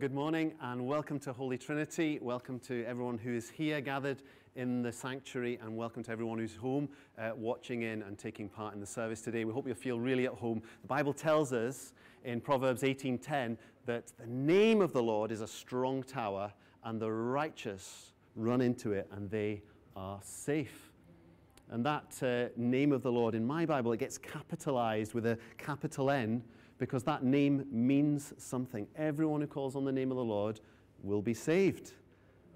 good morning and welcome to Holy Trinity. Welcome to everyone who is here gathered in the sanctuary, and welcome to everyone who's home uh, watching in and taking part in the service today. We hope you feel really at home. The Bible tells us in Proverbs 18:10 that the name of the Lord is a strong tower, and the righteous run into it, and they are safe. And that uh, name of the Lord in my Bible, it gets capitalized with a capital N because that name means something. Everyone who calls on the name of the Lord will be saved.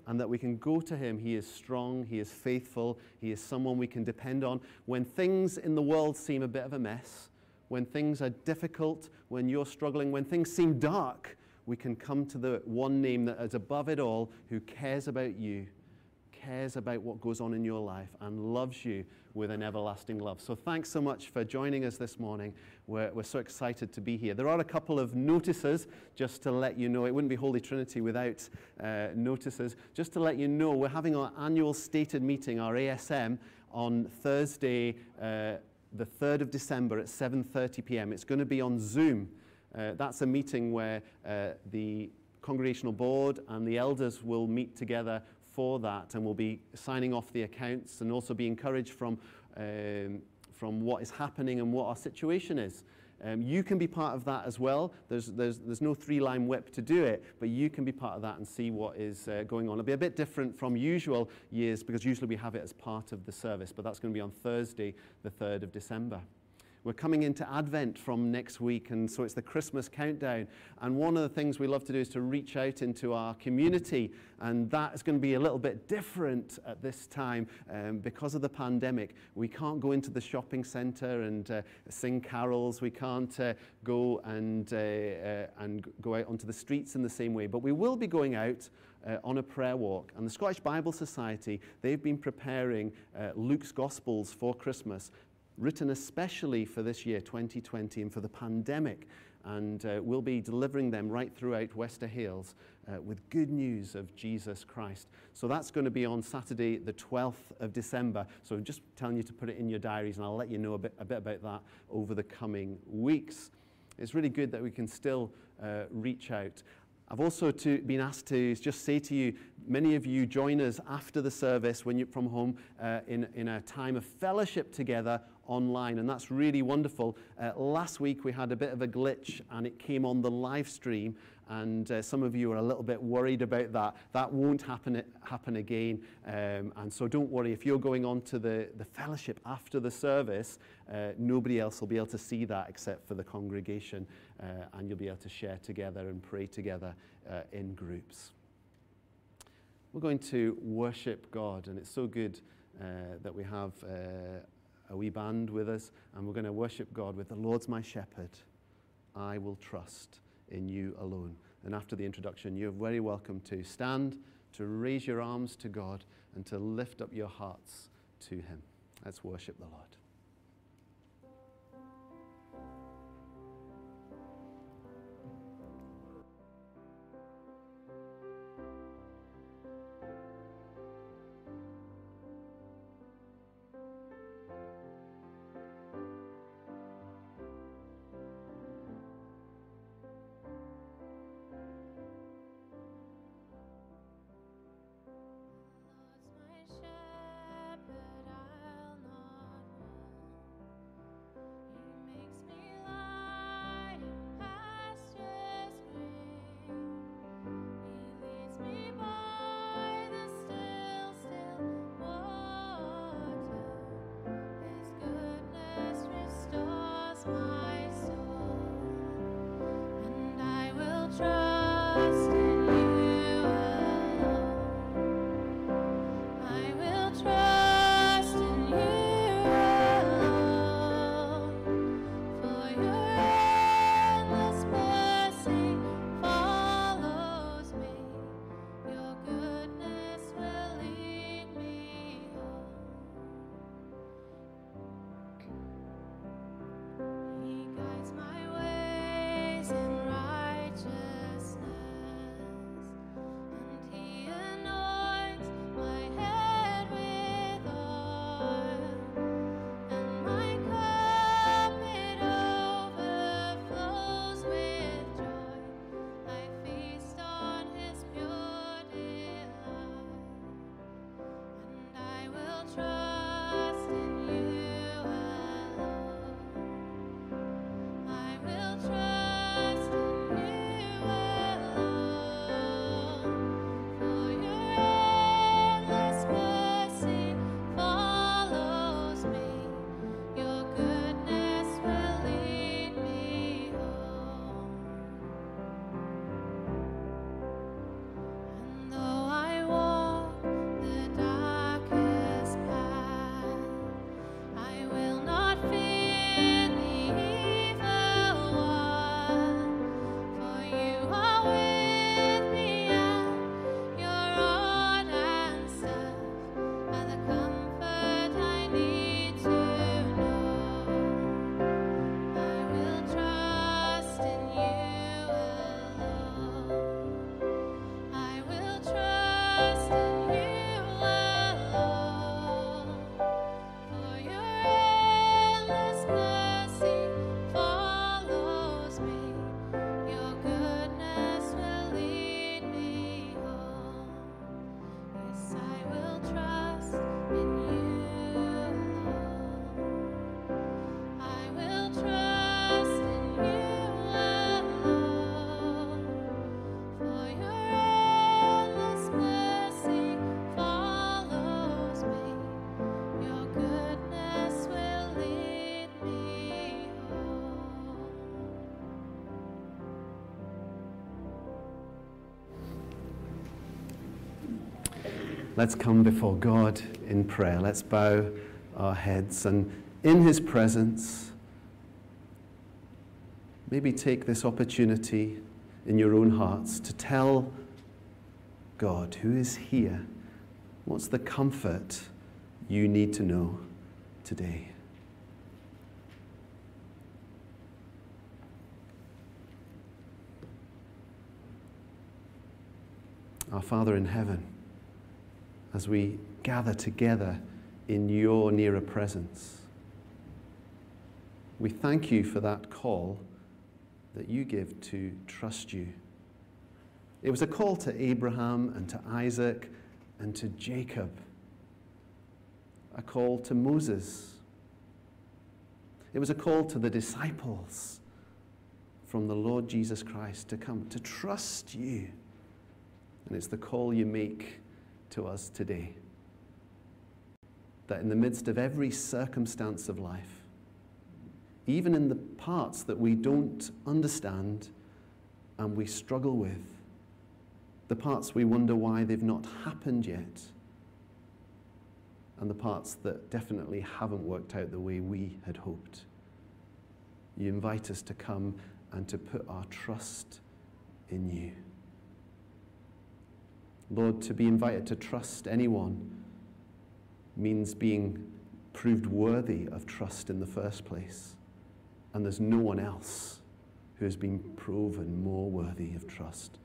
And that we can go to him. He is strong, he is faithful, he is someone we can depend on. When things in the world seem a bit of a mess, when things are difficult, when you're struggling, when things seem dark, we can come to the one name that is above it all, who cares about you cares about what goes on in your life and loves you with an everlasting love. So thanks so much for joining us this morning. We're, we're so excited to be here. There are a couple of notices just to let you know. It wouldn't be Holy Trinity without uh, notices. Just to let you know, we're having our annual stated meeting, our ASM, on Thursday, uh, the 3rd of December at 7.30 p.m. It's going to be on Zoom. Uh, that's a meeting where uh, the congregational board and the elders will meet together for that and we'll be signing off the accounts and also be encouraged from, um, from what is happening and what our situation is. Um, you can be part of that as well. There's, there's, there's no three line whip to do it, but you can be part of that and see what is uh, going on. It'll be a bit different from usual years because usually we have it as part of the service, but that's going to be on Thursday, the 3rd of December. We're coming into Advent from next week, and so it's the Christmas countdown. And one of the things we love to do is to reach out into our community, and that is going to be a little bit different at this time um, because of the pandemic. We can't go into the shopping centre and uh, sing carols. We can't uh, go and, uh, uh and go out onto the streets in the same way, but we will be going out uh, on a prayer walk. And the Scottish Bible Society, they've been preparing uh, Luke's Gospels for Christmas written especially for this year, 2020, and for the pandemic. And uh, we'll be delivering them right throughout Wester Hailes uh, with good news of Jesus Christ. So that's going to be on Saturday, the 12th of December. So I'm just telling you to put it in your diaries, and I'll let you know a bit, a bit about that over the coming weeks. It's really good that we can still uh, reach out. I've also to, been asked to just say to you, many of you join us after the service when you're from home uh, in, in a time of fellowship together online, and that's really wonderful. Uh, last week we had a bit of a glitch and it came on the live stream, and uh, some of you are a little bit worried about that. That won't happen, happen again, um, and so don't worry. If you're going on to the, the fellowship after the service, uh, nobody else will be able to see that except for the congregation, uh, and you'll be able to share together and pray together uh, in groups. We're going to worship God, and it's so good uh, that we have a wee band with us, and we're going to worship God with The Lord's my shepherd. I will trust in you alone. And after the introduction, you're very welcome to stand, to raise your arms to God, and to lift up your hearts to Him. Let's worship the Lord. Let's come before God in prayer. Let's bow our heads and in His presence, maybe take this opportunity in your own hearts to tell God who is here what's the comfort you need to know today. Our Father in heaven, as we gather together in your nearer presence, we thank you for that call that you give to trust you. It was a call to Abraham and to Isaac and to Jacob, a call to Moses. It was a call to the disciples from the Lord Jesus Christ to come, to trust you. And it's the call you make to us today. That in the midst of every circumstance of life, even in the parts that we don't understand and we struggle with, the parts we wonder why they've not happened yet, and the parts that definitely haven't worked out the way we had hoped. You invite us to come and to put our trust in you. Lord, to be invited to trust anyone means being proved worthy of trust in the first place. And there's no one else who has been proven more worthy of trust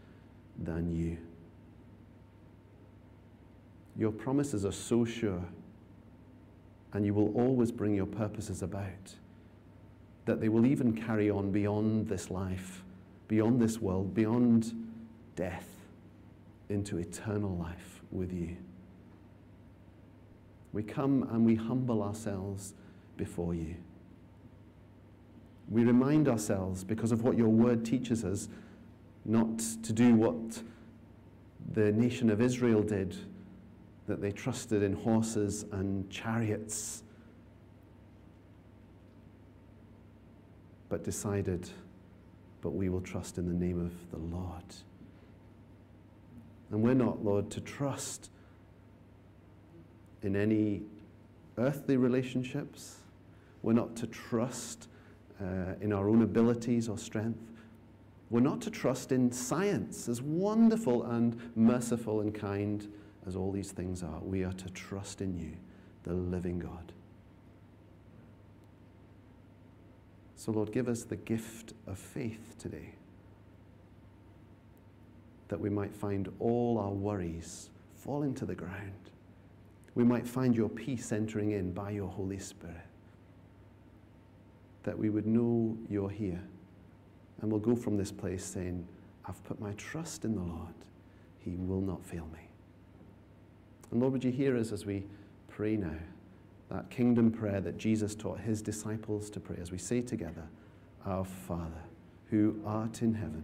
than you. Your promises are so sure, and you will always bring your purposes about, that they will even carry on beyond this life, beyond this world, beyond death, into eternal life with you. We come and we humble ourselves before you. We remind ourselves, because of what your word teaches us, not to do what the nation of Israel did, that they trusted in horses and chariots, but decided, but we will trust in the name of the Lord. And we're not, Lord, to trust in any earthly relationships. We're not to trust uh, in our own abilities or strength. We're not to trust in science, as wonderful and merciful and kind as all these things are. We are to trust in you, the living God. So, Lord, give us the gift of faith today, that we might find all our worries fall into the ground. We might find your peace entering in by your Holy Spirit, that we would know you're here and we'll go from this place saying, I've put my trust in the Lord. He will not fail me. And Lord, would you hear us as we pray now? That kingdom prayer that Jesus taught his disciples to pray as we say together, Our Father, who art in heaven,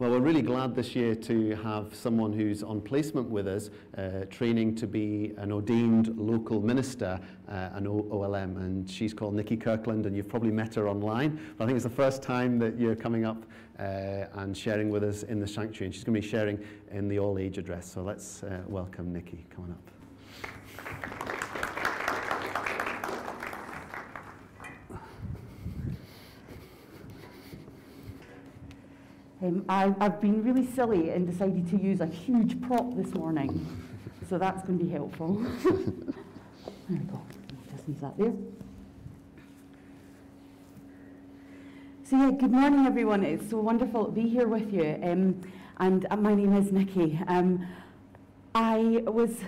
Well, we're really glad this year to have someone who's on placement with us, uh, training to be an ordained local minister, uh, an o- OLM, and she's called Nikki Kirkland, and you've probably met her online. But I think it's the first time that you're coming up uh, and sharing with us in the sanctuary, and she's going to be sharing in the all age address. So let's uh, welcome Nikki. Come on up. Um, I, I've been really silly and decided to use a huge prop this morning, so that's going to be helpful. there we go. Just use that there. So yeah, good morning everyone. It's so wonderful to be here with you. Um, and uh, my name is Nikki. Um, I was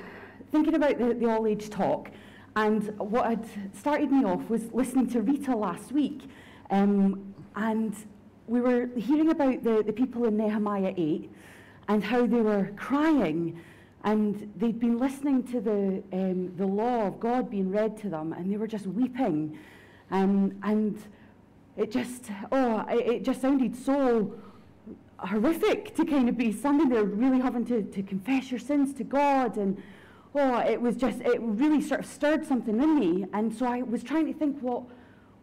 thinking about the, the all age talk, and what had started me off was listening to Rita last week. Um, and we were hearing about the, the people in Nehemiah 8 and how they were crying and they'd been listening to the, um, the law of God being read to them and they were just weeping. Um, and it just, oh, it, it just sounded so horrific to kind of be standing there really having to, to confess your sins to God and oh it was just it really sort of stirred something in me. And so I was trying to think what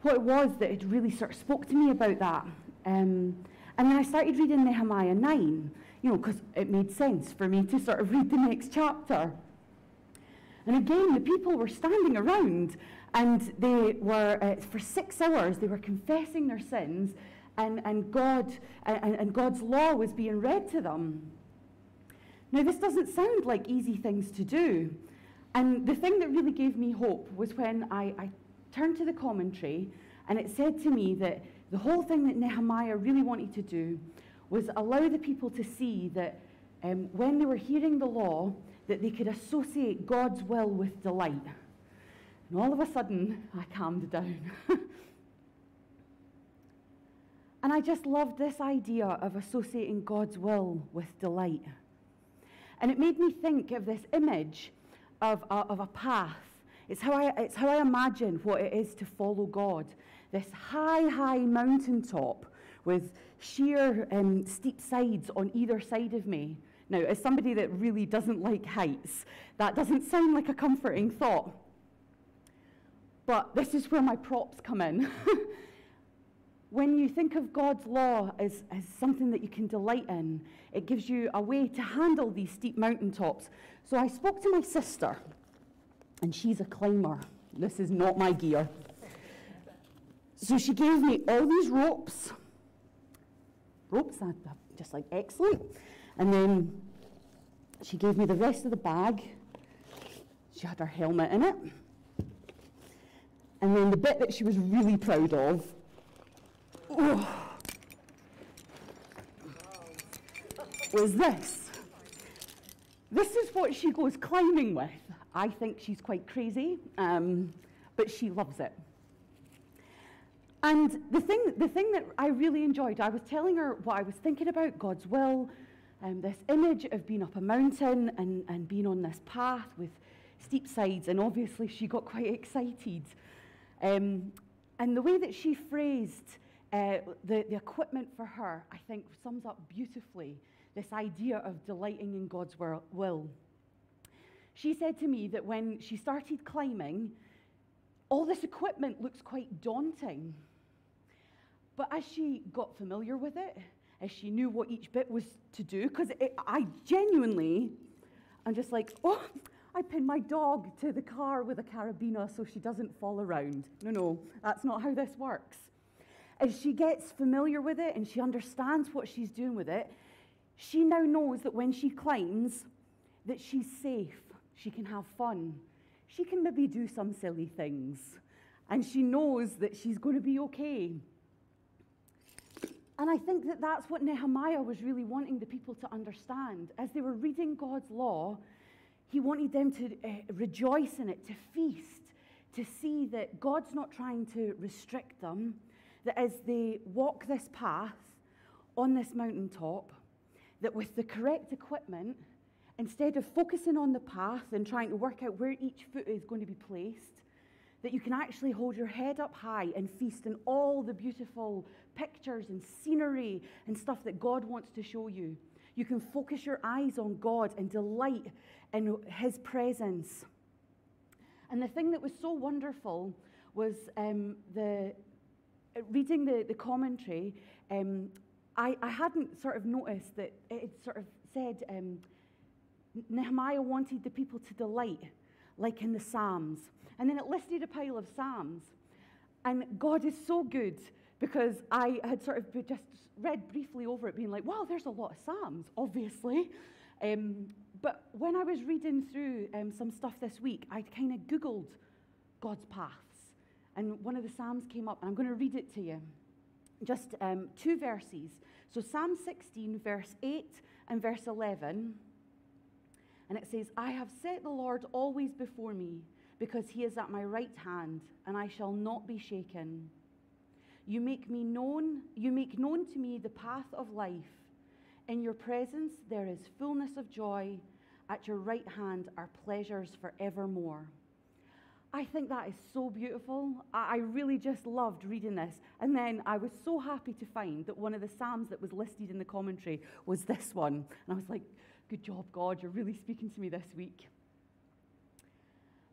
what it was that had really sort of spoke to me about that um, and then I started reading Nehemiah 9 you know because it made sense for me to sort of read the next chapter and again the people were standing around and they were uh, for six hours they were confessing their sins and, and, God, and, and God's law was being read to them. Now, this doesn't sound like easy things to do. And the thing that really gave me hope was when I, I turned to the commentary and it said to me that the whole thing that Nehemiah really wanted to do was allow the people to see that um, when they were hearing the law, that they could associate God's will with delight. And all of a sudden, I calmed down. And I just loved this idea of associating God's will with delight. And it made me think of this image of a, of a path. It's how, I, it's how I imagine what it is to follow God. This high, high mountaintop with sheer um, steep sides on either side of me. Now, as somebody that really doesn't like heights, that doesn't sound like a comforting thought. But this is where my props come in. when you think of God's law as, as something that you can delight in, it gives you a way to handle these steep mountaintops. So I spoke to my sister, and she's a climber. This is not my gear. So she gave me all these ropes. Ropes, I'm just like, excellent. And then she gave me the rest of the bag. She had her helmet in it. And then the bit that she was really proud of oh, was this. This is what she goes climbing with. I think she's quite crazy, um, but she loves it. And the thing, the thing that I really enjoyed, I was telling her what I was thinking about God's will, um, this image of being up a mountain and, and being on this path with steep sides, and obviously she got quite excited. Um, and the way that she phrased uh, the, the equipment for her, I think, sums up beautifully this idea of delighting in God's will. She said to me that when she started climbing, all this equipment looks quite daunting. But as she got familiar with it, as she knew what each bit was to do, because I genuinely, I'm just like, oh, I pin my dog to the car with a carabiner so she doesn't fall around. No, no, that's not how this works as she gets familiar with it and she understands what she's doing with it, she now knows that when she climbs, that she's safe. She can have fun. She can maybe do some silly things. And she knows that she's going to be okay. And I think that that's what Nehemiah was really wanting the people to understand. As they were reading God's law, he wanted them to uh, rejoice in it, to feast, to see that God's not trying to restrict them, that as they walk this path on this mountaintop, that with the correct equipment, instead of focusing on the path and trying to work out where each foot is going to be placed, that you can actually hold your head up high and feast on all the beautiful pictures and scenery and stuff that God wants to show you. You can focus your eyes on God and delight in His presence. And the thing that was so wonderful was um, the reading the, the commentary, um, I, I hadn't sort of noticed that it sort of said um, Nehemiah wanted the people to delight, like in the Psalms. And then it listed a pile of Psalms. And God is so good because I had sort of just read briefly over it, being like, wow, there's a lot of Psalms, obviously. Um, but when I was reading through um, some stuff this week, I'd kind of Googled God's paths. and one of the Psalms came up, and I'm going to read it to you. Just um, two verses. So, Psalm 16, verse 8 and verse 11. And it says, I have set the Lord always before me, because he is at my right hand, and I shall not be shaken. You make me known, you make known to me the path of life. In your presence there is fullness of joy. At your right hand are pleasures forevermore. I think that is so beautiful. I really just loved reading this. And then I was so happy to find that one of the Psalms that was listed in the commentary was this one. And I was like, good job, God, you're really speaking to me this week.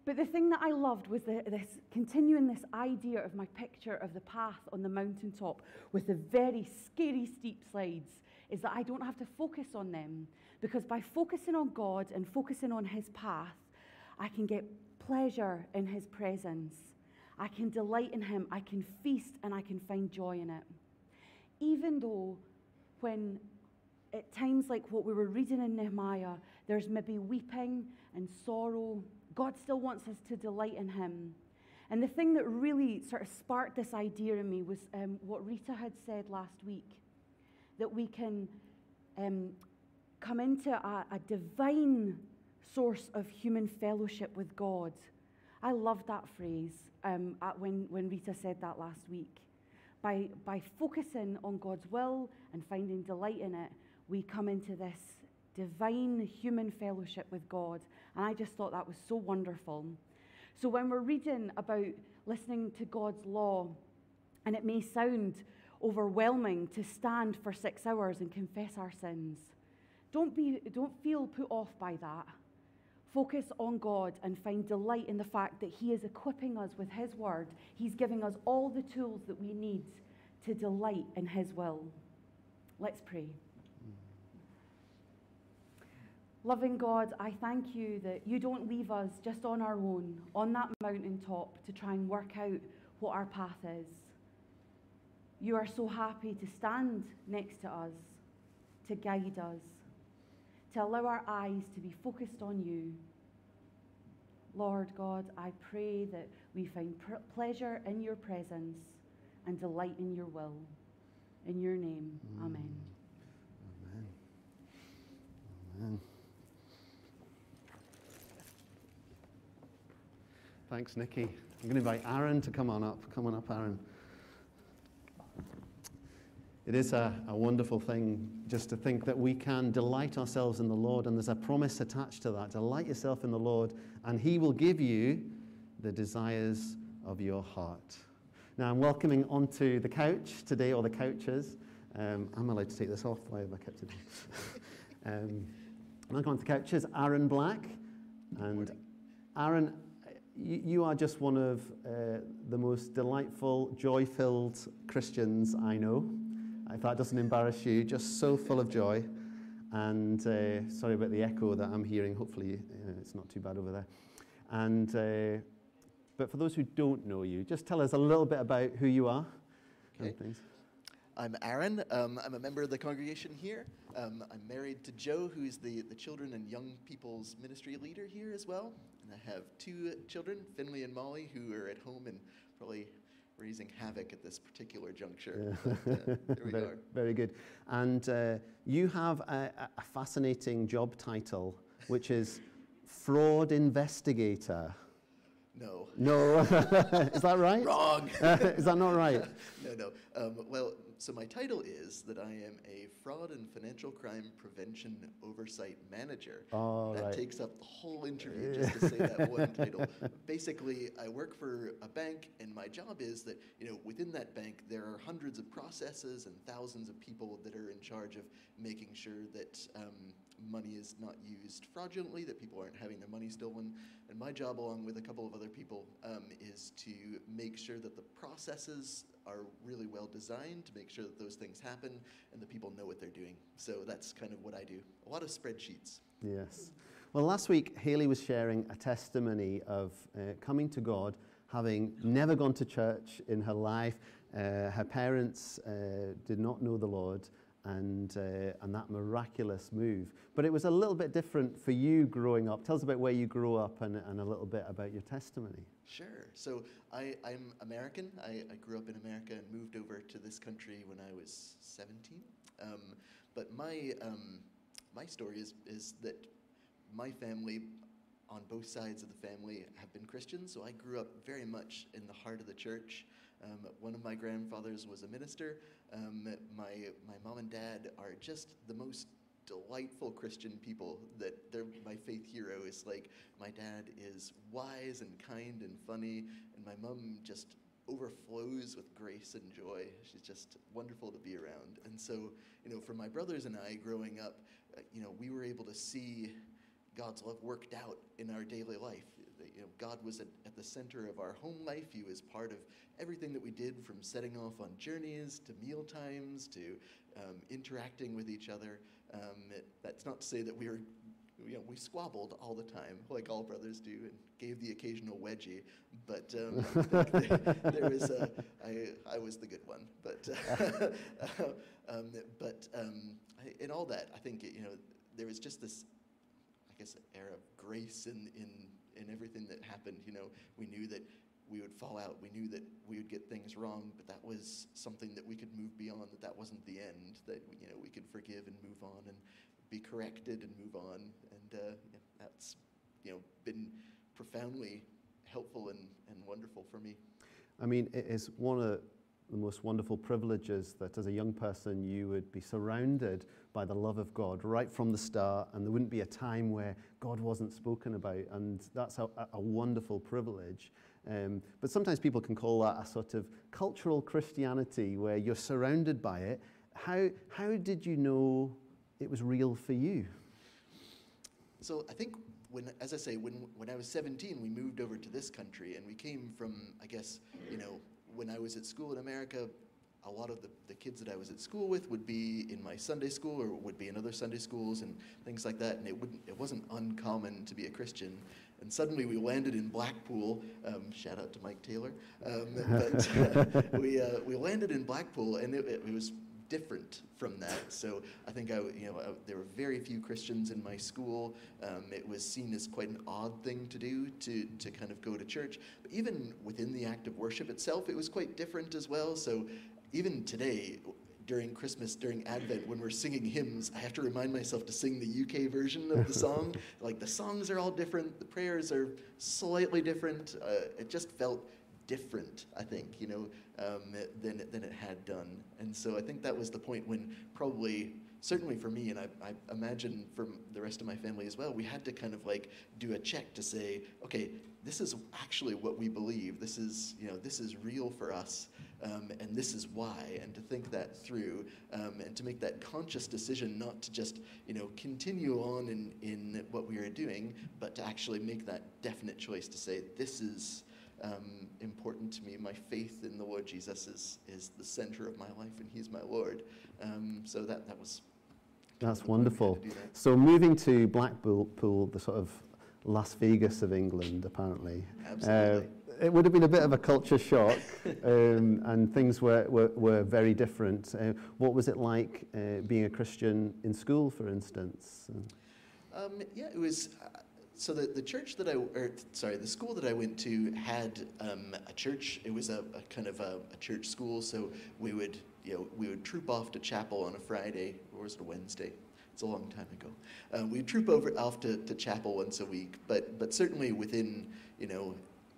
But the thing that I loved was the, this continuing this idea of my picture of the path on the mountaintop with the very scary steep slides is that I don't have to focus on them because by focusing on God and focusing on His path, I can get pleasure in His presence. I can delight in Him. I can feast and I can find joy in it. Even though, when at times like what we were reading in Nehemiah, there's maybe weeping and sorrow, God still wants us to delight in Him. And the thing that really sort of sparked this idea in me was um, what Rita had said last week that we can um, come into a, a divine source of human fellowship with God. I love that phrase um, when, when Rita said that last week. By, by focusing on God's will and finding delight in it, we come into this divine human fellowship with God. And I just thought that was so wonderful. So when we're reading about listening to God's law, and it may sound overwhelming to stand for six hours and confess our sins, don't, be, don't feel put off by that. Focus on God and find delight in the fact that He is equipping us with His word. He's giving us all the tools that we need to delight in His will. Let's pray. Loving God, I thank you that you don't leave us just on our own, on that mountaintop, to try and work out what our path is. You are so happy to stand next to us, to guide us, to allow our eyes to be focused on you. Lord God, I pray that we find pleasure in your presence and delight in your will. In your name, mm. amen. Amen. Amen. Thanks, Nikki. I'm going to invite Aaron to come on up. Come on up, Aaron. It is a, a, wonderful thing just to think that we can delight ourselves in the Lord, and there's a promise attached to that. Delight yourself in the Lord, and He will give you the desires of your heart. Now, I'm welcoming onto the couch today, or the couches. Um, I'm allowed to take this off. Why have I kept it on? um, I'm welcoming onto the couches, Aaron Black. And Aaron, you, are just one of uh, the most delightful, joy filled Christians I know. If that doesn't embarrass you, just so full of joy. And uh, sorry about the echo that I'm hearing. Hopefully, uh, it's not too bad over there. And, uh, but for those who don't know you, just tell us a little bit about who you are. Okay. I'm Aaron. Um, I'm a member of the congregation here. Um, I'm married to Joe, who's the, the children and young people's ministry leader here as well. And I have two children, Finley and Molly, who are at home and probably raising havoc at this particular juncture. Yeah. But, uh, there we very, go. Very good. And uh, you have a, a fascinating job title, which is fraud investigator. No. No. is that right? Wrong. is that not right? no, no. Um, well, so my title is that I am a fraud and financial crime prevention oversight manager. Oh, that right. takes up the whole interview just to say that one title. Basically, I work for a bank, and my job is that you know within that bank there are hundreds of processes and thousands of people that are in charge of making sure that. Um, money is not used fraudulently, that people aren't having their money stolen. And my job, along with a couple of other people, um, is to make sure that the processes are really well designed to make sure that those things happen and the people know what they're doing. So that's kind of what I do. A lot of spreadsheets. Yes. Well, last week, Haley was sharing a testimony of uh, coming to God, having never gone to church in her life. Uh, her parents uh, did not know the Lord and, uh, and that miraculous move. But it was a little bit different for you growing up. Tell us about where you grew up and, and a little bit about your testimony. Sure. So I, I'm American. I, I grew up in America and moved over to this country when I was 17. Um, but my, um, my story is, is that my family, on both sides of the family, have been Christians. So I grew up very much in the heart of the church. Um, one of my grandfathers was a minister. Um, my, my mom and dad are just the most delightful Christian people that they're my faith hero is like my dad is wise and kind and funny and my mom just overflows with grace and joy. She's just wonderful to be around. And so, you know, for my brothers and I growing up, uh, you know, we were able to see God's love worked out in our daily life. You know, God was at, at the center of our home life. He was part of everything that we did from setting off on journeys to meal times to um, interacting with each other. Um, it, that's not to say that we were you know, we squabbled all the time, like all brothers do, and gave the occasional wedgie. But um, there, there, was a, I, I was the good one. But uh, um, but um, in all that, I think you know there was just this, I guess, air of grace in in in everything that happened. You know, we knew that we would fall out. We knew that we would get things wrong, but that was something that we could move beyond. That that wasn't the end. That you know we could forgive and move on and be corrected and move on. And uh, yeah, that's you know been profoundly helpful and, and wonderful for me. I mean, it is one of the most wonderful privileges that as a young person you would be surrounded by the love of God right from the start, and there wouldn't be a time where God wasn't spoken about, and that's a, a wonderful privilege. Um, but sometimes people can call that a sort of cultural Christianity where you're surrounded by it. How, how did you know it was real for you? So I think when, as I say, when, when I was 17, we moved over to this country and we came from, I guess, you know, when I was at school in America, a lot of the, the kids that I was at school with would be in my Sunday school or would be in other Sunday schools and things like that. And it, wouldn't, it wasn't uncommon to be a Christian. And suddenly we landed in Blackpool. Um, shout out to Mike Taylor. Um, but uh, we, uh, we landed in Blackpool and it, it was different from that. So I think I, you know, I, there were very few Christians in my school. Um, it was seen as quite an odd thing to do to, to kind of go to church. But even within the act of worship itself, it was quite different as well. So even today, during Christmas, during Advent, when we're singing hymns, I have to remind myself to sing the UK version of the song. like the songs are all different, the prayers are slightly different. Uh, it just felt different, I think, you know, um, than, than it had done. And so I think that was the point when probably, certainly for me, and I, I imagine for the rest of my family as well, we had to kind of like do a check to say, okay, this is actually what we believe. This is, you know, this is real for us. Um, and this is why, and to think that through, um, and to make that conscious decision not to just, you know, continue on in, in what we are doing, but to actually make that definite choice to say, this is um, important to me. My faith in the Lord Jesus is, is the center of my life, and He's my Lord. Um, so that, that was. That's wonderful. That. So moving to Blackpool, the sort of Las Vegas of England, apparently. Absolutely. Uh, it would have been a bit of a culture shock, um, and things were, were, were very different. Uh, what was it like uh, being a Christian in school, for instance? Um, yeah, it was. So the, the church that I, or sorry, the school that I went to had um, a church. It was a, a kind of a, a, church school. So we would, you know, we would troop off to chapel on a Friday, or was it a Wednesday? It's a long time ago. Uh, we'd troop over off to, to chapel once a week, but but certainly within, you know,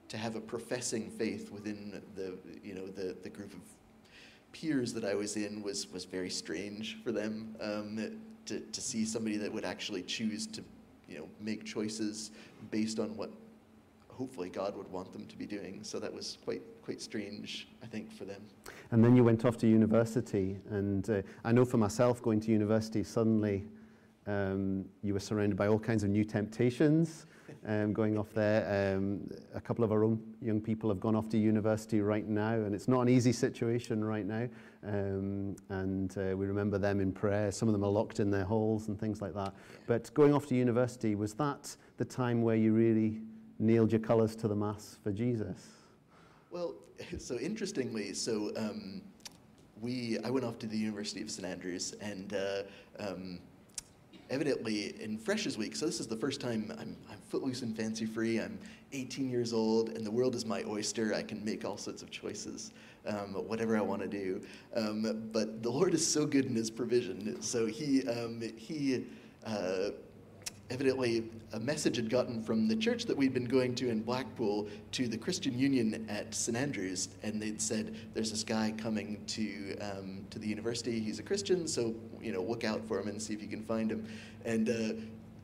to have a professing faith within the, you know, the the group of peers that I was in was was very strange for them. Um, to, to see somebody that would actually choose to you know, make choices based on what hopefully God would want them to be doing. So that was quite quite strange, I think, for them. And then you went off to university, and uh, I know for myself, going to university suddenly. Um, you were surrounded by all kinds of new temptations um, going off there. Um, a couple of our own young people have gone off to university right now, and it's not an easy situation right now. Um, and uh, we remember them in prayer. Some of them are locked in their halls and things like that. But going off to university, was that the time where you really nailed your colours to the mass for Jesus? Well, so interestingly, so um, we I went off to the University of St Andrews, and uh, um, evidently in Freshers Week, so this is the first time I'm, I'm footloose and fancy free. I'm 18 years old, and the world is my oyster. I can make all sorts of choices, um, whatever I want to do. Um, but the Lord is so good in His provision. So He, um, he uh, evidently a message had gotten from the church that we'd been going to in Blackpool to the Christian Union at St Andrews, and they'd said, "There's this guy coming to um, to the university. He's a Christian, so you know, look out for him and see if you can find him." And uh,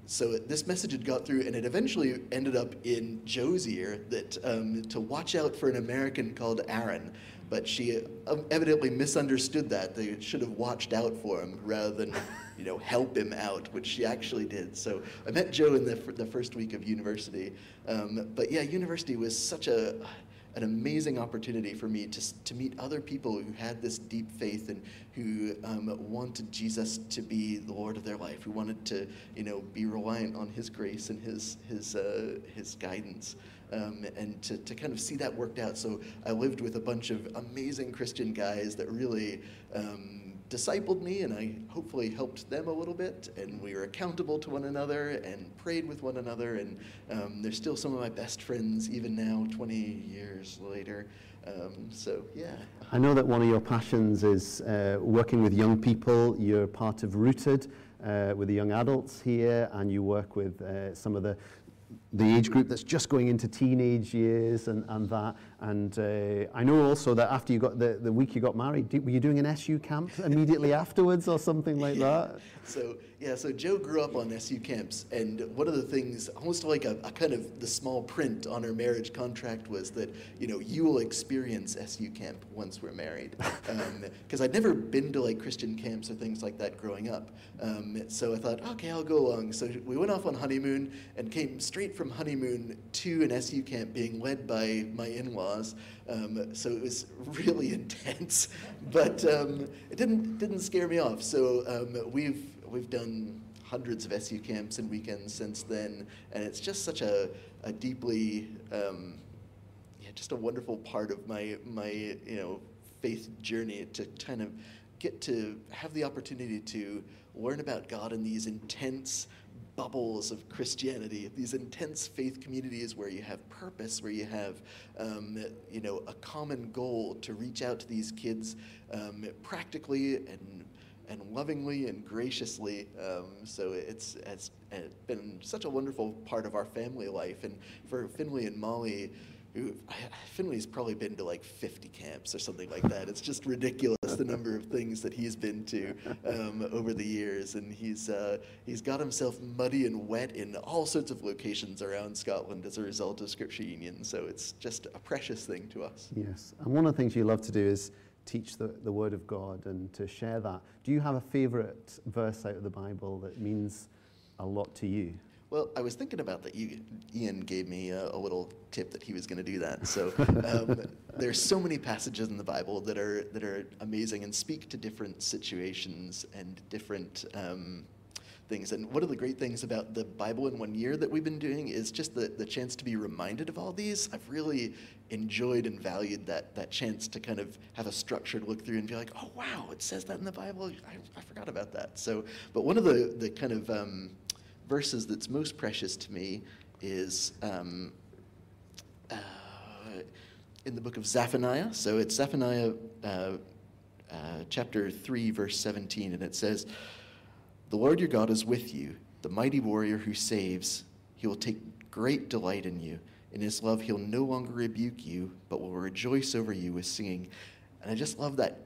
so this message had got through, and it eventually ended up in Joe's ear that um, to watch out for an American called Aaron. But she uh, evidently misunderstood that. They should have watched out for him rather than, you know, help him out, which she actually did. So I met Joe in the, the first week of university. Um, but yeah, university was such a an amazing opportunity for me to, to meet other people who had this deep faith and who um, wanted Jesus to be the Lord of their life, who wanted to, you know, be reliant on His grace and His His uh, His guidance. Um, and to, to kind of see that worked out. So I lived with a bunch of amazing Christian guys that really um, discipled me and I hopefully helped them a little bit. And we were accountable to one another and prayed with one another. And um, they're still some of my best friends, even now, 20 years later. Um, so, yeah. I know that one of your passions is uh, working with young people. You're part of Rooted. Uh, with the young adults here, and you work with uh, some of the the age group that's just going into teenage years and, and that. And uh, I know also that after you got the, the week you got married, were you doing an SU camp immediately afterwards or something like yeah. that? So yeah, so Joe grew up on SU camps, and one of the things, almost like a, a kind of the small print on our marriage contract, was that you know you will experience SU camp once we're married. Because um, I'd never been to like Christian camps or things like that growing up, um, so I thought, okay, I'll go along. So we went off on honeymoon and came straight from honeymoon to an SU camp being led by my in-laws. Um, so it was really intense, but um, it didn't didn't scare me off. So um, we've we've done hundreds of SU camps and weekends since then, and it's just such a, a deeply, um, yeah, just a wonderful part of my my you know faith journey to kind of get to have the opportunity to learn about God in these intense bubbles of Christianity, these intense faith communities where you have purpose, where you have, um, you know, a common goal to reach out to these kids um, practically and and lovingly and graciously. Um, so it's, it's, it's been such a wonderful part of our family life. And for Finley and Molly, who, Finley's probably been to like 50 camps or something like that. It's just ridiculous the number of things that he's been to um, over the years, and he's uh, he's got himself muddy and wet in all sorts of locations around Scotland as a result of Scripture Union. So it's just a precious thing to us. Yes, and one of the things you love to do is teach the, the Word of God and to share that. Do you have a favorite verse out of the Bible that means a lot to you? Well, I was thinking about that. You, Ian gave me a, a, little tip that he was going to do that. So um, there's so many passages in the Bible that are that are amazing and speak to different situations and different um, things. And one of the great things about the Bible in one year that we've been doing is just the, the chance to be reminded of all these. I've really enjoyed and valued that, that chance to kind of have a structured look through and be like, oh, wow, it says that in the Bible. I, I forgot about that. So, but one of the, the kind of um, verses that's most precious to me is um, uh, in the book of Zephaniah. So it's Zephaniah uh, uh, chapter 3, verse 17, and it says, the Lord your God is with you, the mighty warrior who saves. He will take great delight in you. In his love, he'll no longer rebuke you, but will rejoice over you with singing. And I just love that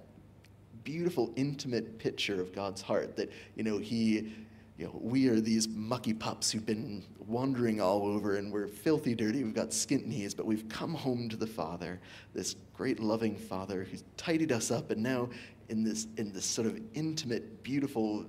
beautiful, intimate picture of God's heart that, you know, he you know, we are these mucky pups who've been wandering all over and we're filthy dirty. We've got skint knees, but we've come home to the Father, this great loving Father who's tidied us up. And now, in this, in this sort of intimate, beautiful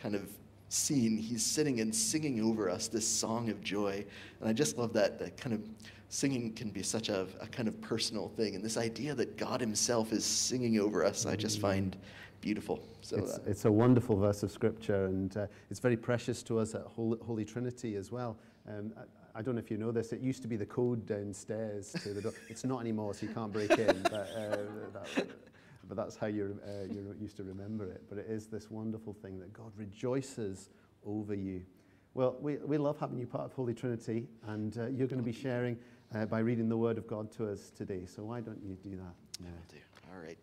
kind of scene, he's sitting and singing over us this song of joy. And I just love that, that kind of singing can be such a, a kind of personal thing. And this idea that God himself is singing over us, I just find beautiful. So it's, uh, it's a wonderful verse of scripture, and uh, it's very precious to us at Holy, Holy Trinity as well. Um, I, I, don't know if you know this, it used to be the code downstairs to the door. It's not anymore, so you can't break in. But, uh, that, but that's how you're, uh, you're used to remember it. But it is this wonderful thing that God rejoices over you. Well, we, we love having you part of Holy Trinity, and uh, you're going to be sharing uh, by reading the Word of God to us today. So why don't you do that? Yeah. I do. All right.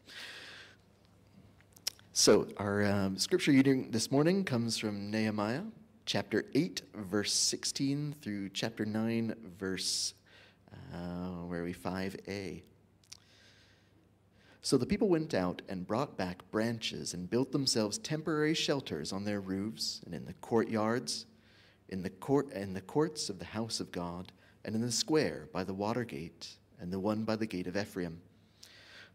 So our um, scripture reading this morning comes from Nehemiah chapter 8, verse 16 through chapter 9, verse, uh, where are we, 5a. So the people went out and brought back branches and built themselves temporary shelters on their roofs and in the courtyards, in the court in the courts of the house of God, and in the square by the water gate, and the one by the gate of Ephraim.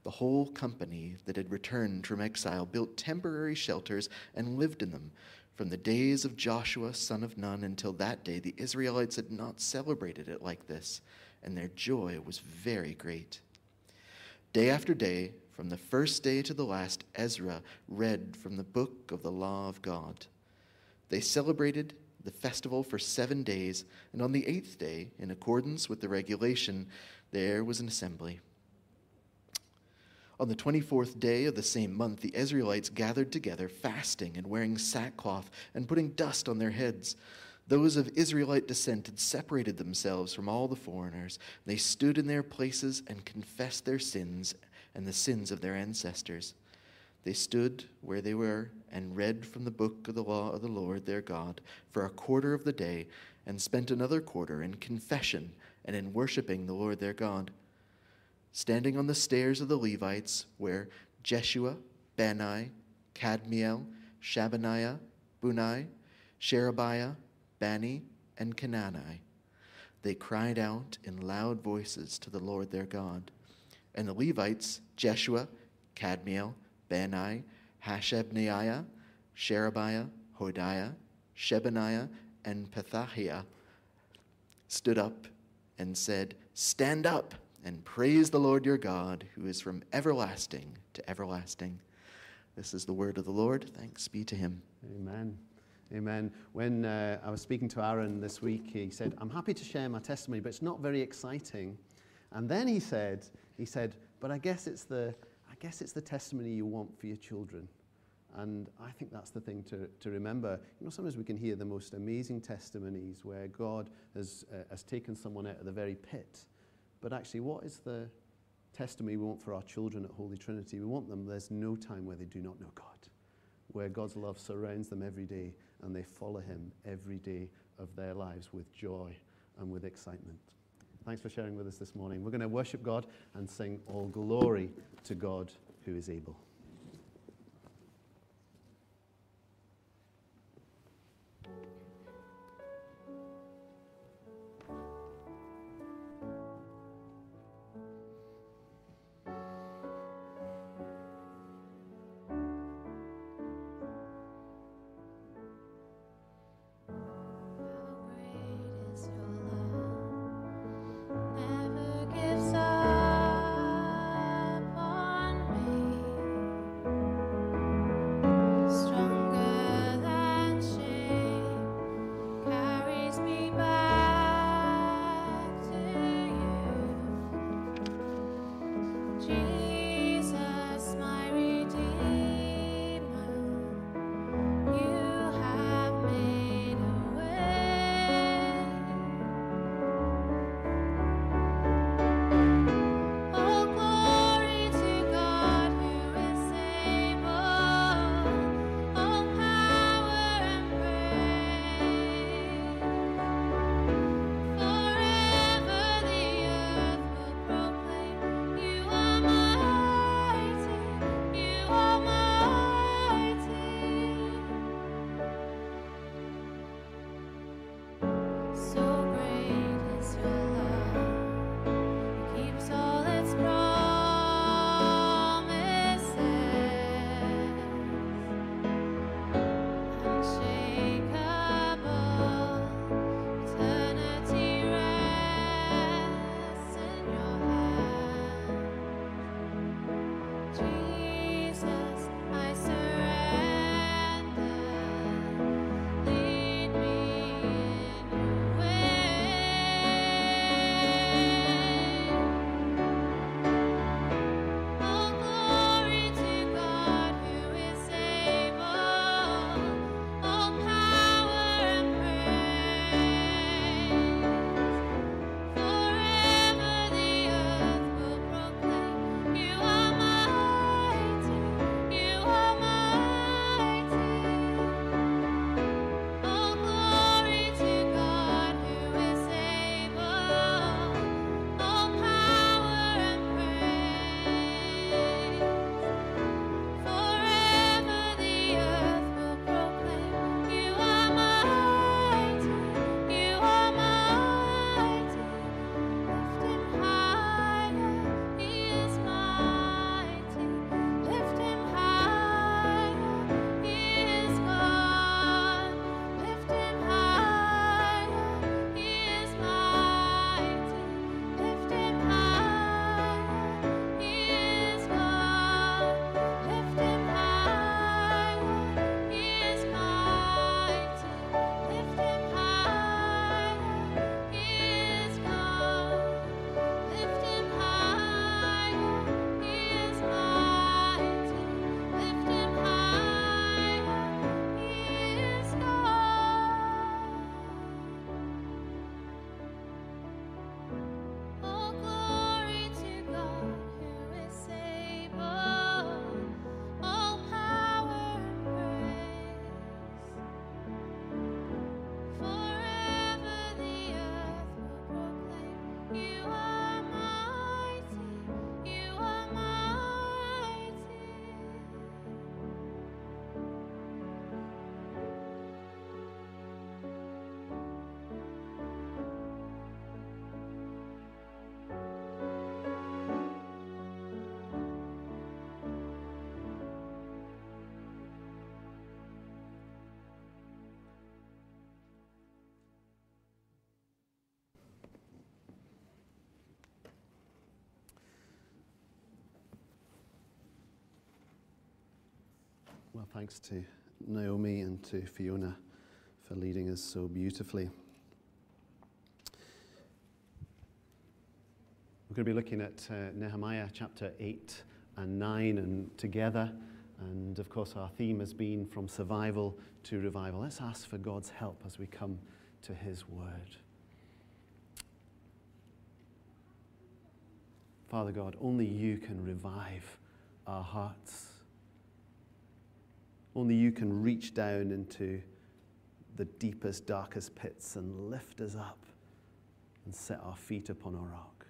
The whole company that had returned from exile built temporary shelters and lived in them. From the days of Joshua, son of Nun, until that day, the Israelites had not celebrated it like this, and their joy was very great. Day after day, from the first day to the last, Ezra read from the book of the law of God. They celebrated the festival for seven days, and on the eighth day, in accordance with the regulation, there was an assembly. On the 24th day of the same month, the Israelites gathered together, fasting and wearing sackcloth and putting dust on their heads. Those of Israelite descent had separated themselves from all the foreigners. They stood in their places and confessed their sins and the sins of their ancestors. They stood where they were and read from the book of the law of the Lord their God for a quarter of the day, and spent another quarter in confession and in worshiping the Lord their God. Standing on the stairs of the Levites were Jeshua, Bani, Kadmiel, Shabaniah, Bunai, Sherebiah, Bani, and Kenani. They cried out in loud voices to the Lord their God. And the Levites, Jeshua, Kadmiel, Bani, Hashabneiah, Sherebiah, Hodiah, Shebaniah, and Pethahiah, stood up and said, Stand up and praise the Lord your God, who is from everlasting to everlasting. This is the word of the Lord. Thanks be to him. Amen. Amen. When uh, I was speaking to Aaron this week, he said, I'm happy to share my testimony, but it's not very exciting. And then he said, he said, but I guess it's the, I guess it's the testimony you want for your children. And I think that's the thing to, to remember. You know, sometimes we can hear the most amazing testimonies where God has, uh, has taken someone out of the very pit. But actually, what is the testimony we want for our children at Holy Trinity? We want them, there's no time where they do not know God, where God's love surrounds them every day and they follow Him every day of their lives with joy and with excitement. Thanks for sharing with us this morning. We're going to worship God and sing all glory to God who is able. Well, thanks to Naomi and to Fiona for leading us so beautifully. We're going to be looking at uh, Nehemiah chapter 8 and 9 and together. And of course, our theme has been from survival to revival. Let's ask for God's help as we come to His word. Father God, only you can revive our hearts. Only you can reach down into the deepest, darkest pits and lift us up and set our feet upon a rock.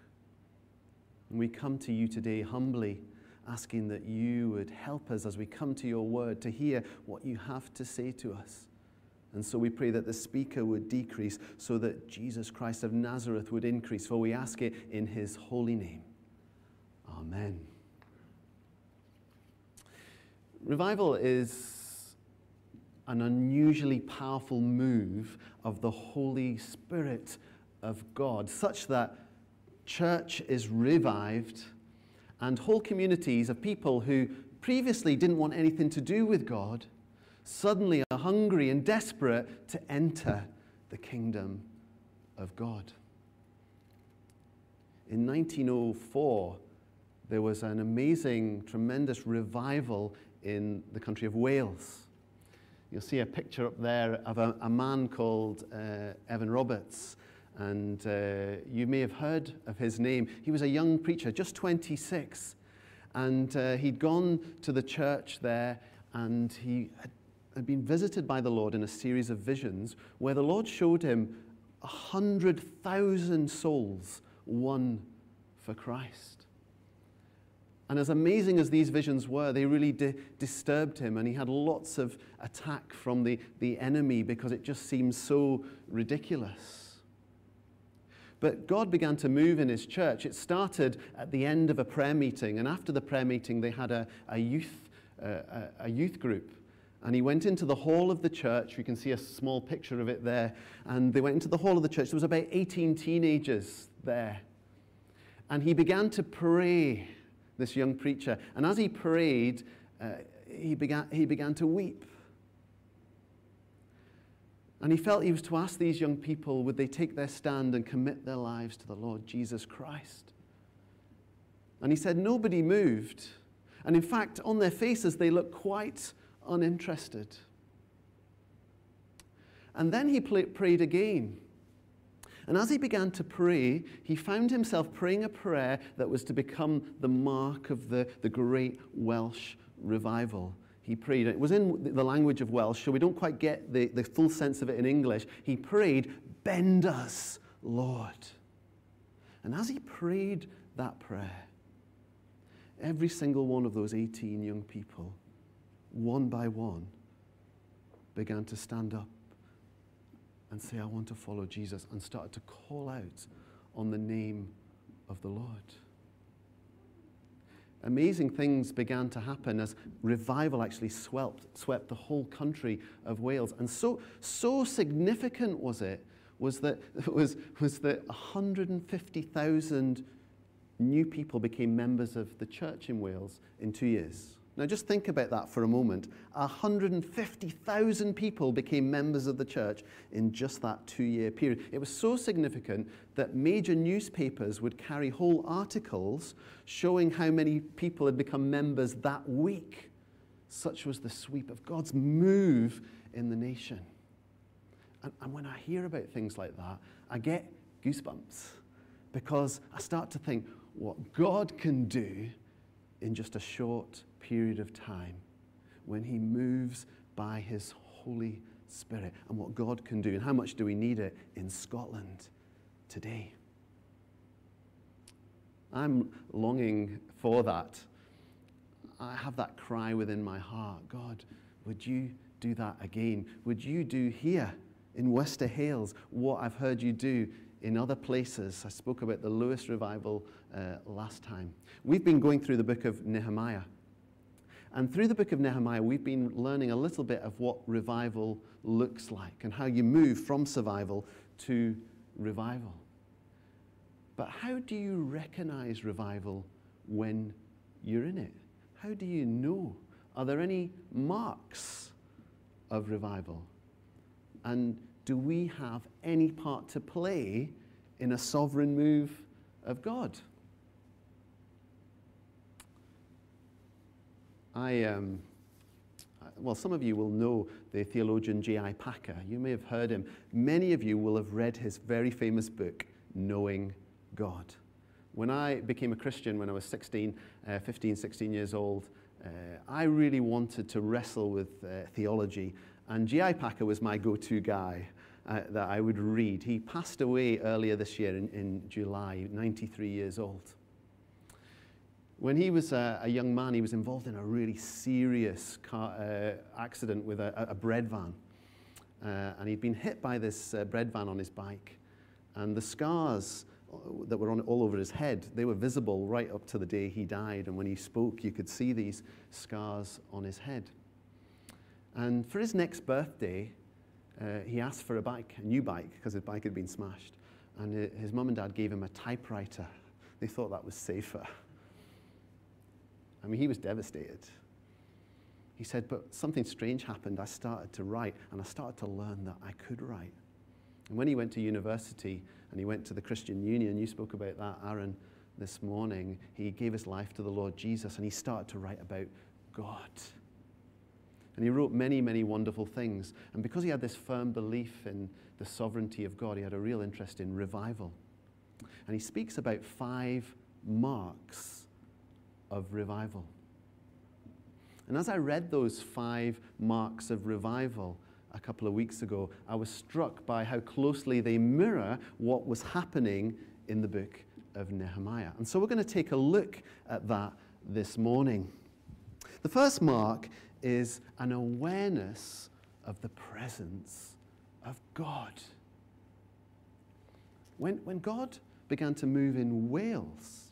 And we come to you today humbly, asking that you would help us as we come to your word to hear what you have to say to us. And so we pray that the speaker would decrease so that Jesus Christ of Nazareth would increase, for we ask it in his holy name. Amen. Revival is an unusually powerful move of the Holy Spirit of God, such that church is revived and whole communities of people who previously didn't want anything to do with God suddenly are hungry and desperate to enter the kingdom of God. In 1904, there was an amazing, tremendous revival in the country of Wales. You'll see a picture up there of a, a man called uh, Evan Roberts, and uh, you may have heard of his name. He was a young preacher, just 26, and uh, he'd gone to the church there, and he had, had been visited by the Lord in a series of visions where the Lord showed him a hundred thousand souls won for Christ. And as amazing as these visions were, they really di- disturbed him, and he had lots of attack from the, the enemy because it just seemed so ridiculous. But God began to move in his church. It started at the end of a prayer meeting, and after the prayer meeting, they had a, a, youth, uh, a, a youth group. And he went into the hall of the church. You can see a small picture of it there. And they went into the hall of the church. There was about 18 teenagers there. And he began to pray this young preacher. And as he prayed, uh, he, began, he began to weep. And he felt he was to ask these young people would they take their stand and commit their lives to the Lord Jesus Christ? And he said nobody moved. And in fact, on their faces, they looked quite uninterested. And then he prayed again. And as he began to pray, he found himself praying a prayer that was to become the mark of the, the great Welsh revival. He prayed, it was in the language of Welsh, so we don't quite get the, the full sense of it in English. He prayed, Bend us, Lord. And as he prayed that prayer, every single one of those 18 young people, one by one, began to stand up and say, I want to follow Jesus, and started to call out on the name of the Lord. Amazing things began to happen as revival actually swept, swept the whole country of Wales. And so, so significant was it was that, was, was that 150,000 new people became members of the church in Wales in two years. Now, just think about that for a moment. 150,000 people became members of the church in just that two year period. It was so significant that major newspapers would carry whole articles showing how many people had become members that week. Such was the sweep of God's move in the nation. And, and when I hear about things like that, I get goosebumps because I start to think what God can do in just a short period of time when He moves by His Holy Spirit and what God can do and how much do we need it in Scotland today. I'm longing for that. I have that cry within my heart God, would you do that again? Would you do here in Wester Hailes what I've heard you do in other places? I spoke about the Lewis revival uh, last time. We've been going through the book of Nehemiah. And through the book of Nehemiah, we've been learning a little bit of what revival looks like and how you move from survival to revival. But how do you recognize revival when you're in it? How do you know Are there any marks of revival? And do we have any part to play in a sovereign move of God? I, um, well, some of you will know the theologian J.I. Packer. You may have heard him. Many of you will have read his very famous book, Knowing God. When I became a Christian when I was 16, uh, 15, 16 years old, uh, I really wanted to wrestle with uh, theology, and J.I. Packer was my go to guy. Uh, that I would read. He passed away earlier this year in, in July, 93 years old. When he was a, a, young man, he was involved in a really serious car, uh, accident with a, a bread van. Uh, and he'd been hit by this uh, bread van on his bike. And the scars uh, that were on, all over his head, they were visible right up to the day he died. And when he spoke, you could see these scars on his head. And for his next birthday, uh, he asked for a bike, a new bike, because his bike had been smashed. And his mum and dad gave him a typewriter. They thought that was safer. I mean, he was devastated. He said, but something strange happened. I started to write, and I started to learn that I could write. And when he went to university and he went to the Christian Union, you spoke about that, Aaron, this morning, he gave his life to the Lord Jesus and he started to write about God. And he wrote many, many wonderful things. And because he had this firm belief in the sovereignty of God, he had a real interest in revival. And he speaks about five marks of revival. And as I read those five marks of revival a couple of weeks ago, I was struck by how closely they mirror what was happening in the book of Nehemiah. And so we're going to take a look at that this morning. The first mark is an awareness of the presence of God. When, when God began to move in Wales,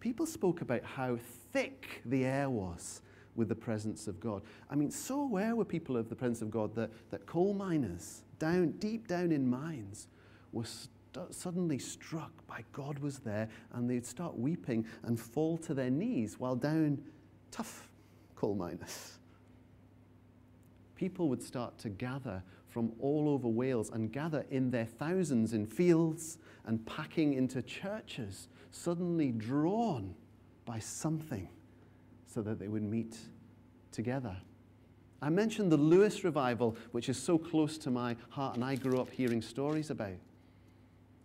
people spoke about how thick the air was with the presence of God. I mean, so aware were people of the presence of God that, that coal miners, down, deep down in mines, were st- suddenly struck by God was there and they'd start weeping and fall to their knees while down tough coal miners. People would start to gather from all over Wales and gather in their thousands in fields and packing into churches, suddenly drawn by something so that they would meet together. I mentioned the Lewis revival, which is so close to my heart, and I grew up hearing stories about.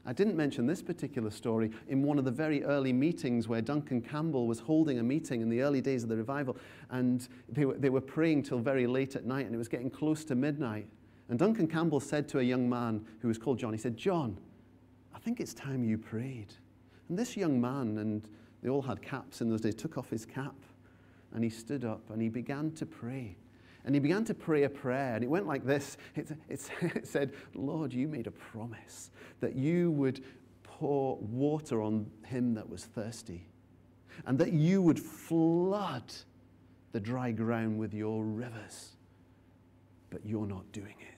I didn't mention this particular story in one of the very early meetings where Duncan Campbell was holding a meeting in the early days of the revival, and they were, they were praying till very late at night, and it was getting close to midnight. And Duncan Campbell said to a young man who was called John, he said, John, I think it's time you prayed. And this young man, and they all had caps in those days, took off his cap, and he stood up and he began to pray. And he began to pray a prayer, and it went like this it, it, it, said, Lord, you made a promise that you would pour water on him that was thirsty, and that you would flood the dry ground with your rivers. But you're not doing it.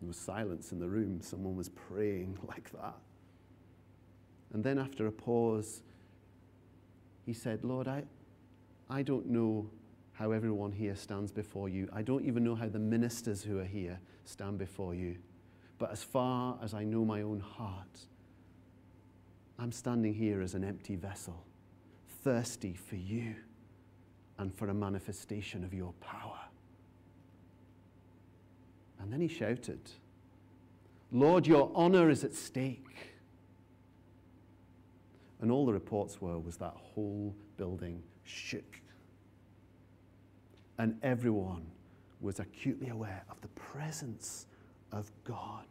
There was silence in the room. Someone was praying like that. And then, after a pause, he said, Lord, I, I don't know how everyone here stands before you. I don't even know how the ministers who are here stand before you. But as far as I know my own heart, I'm standing here as an empty vessel, thirsty for you and for a manifestation of your power. And then he shouted, Lord, your honor is at stake. And all the reports were was that whole building shook and everyone was acutely aware of the presence of God.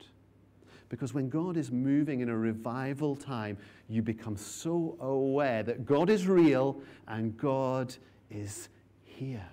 Because when God is moving in a revival time, you become so aware that God is real and God is here.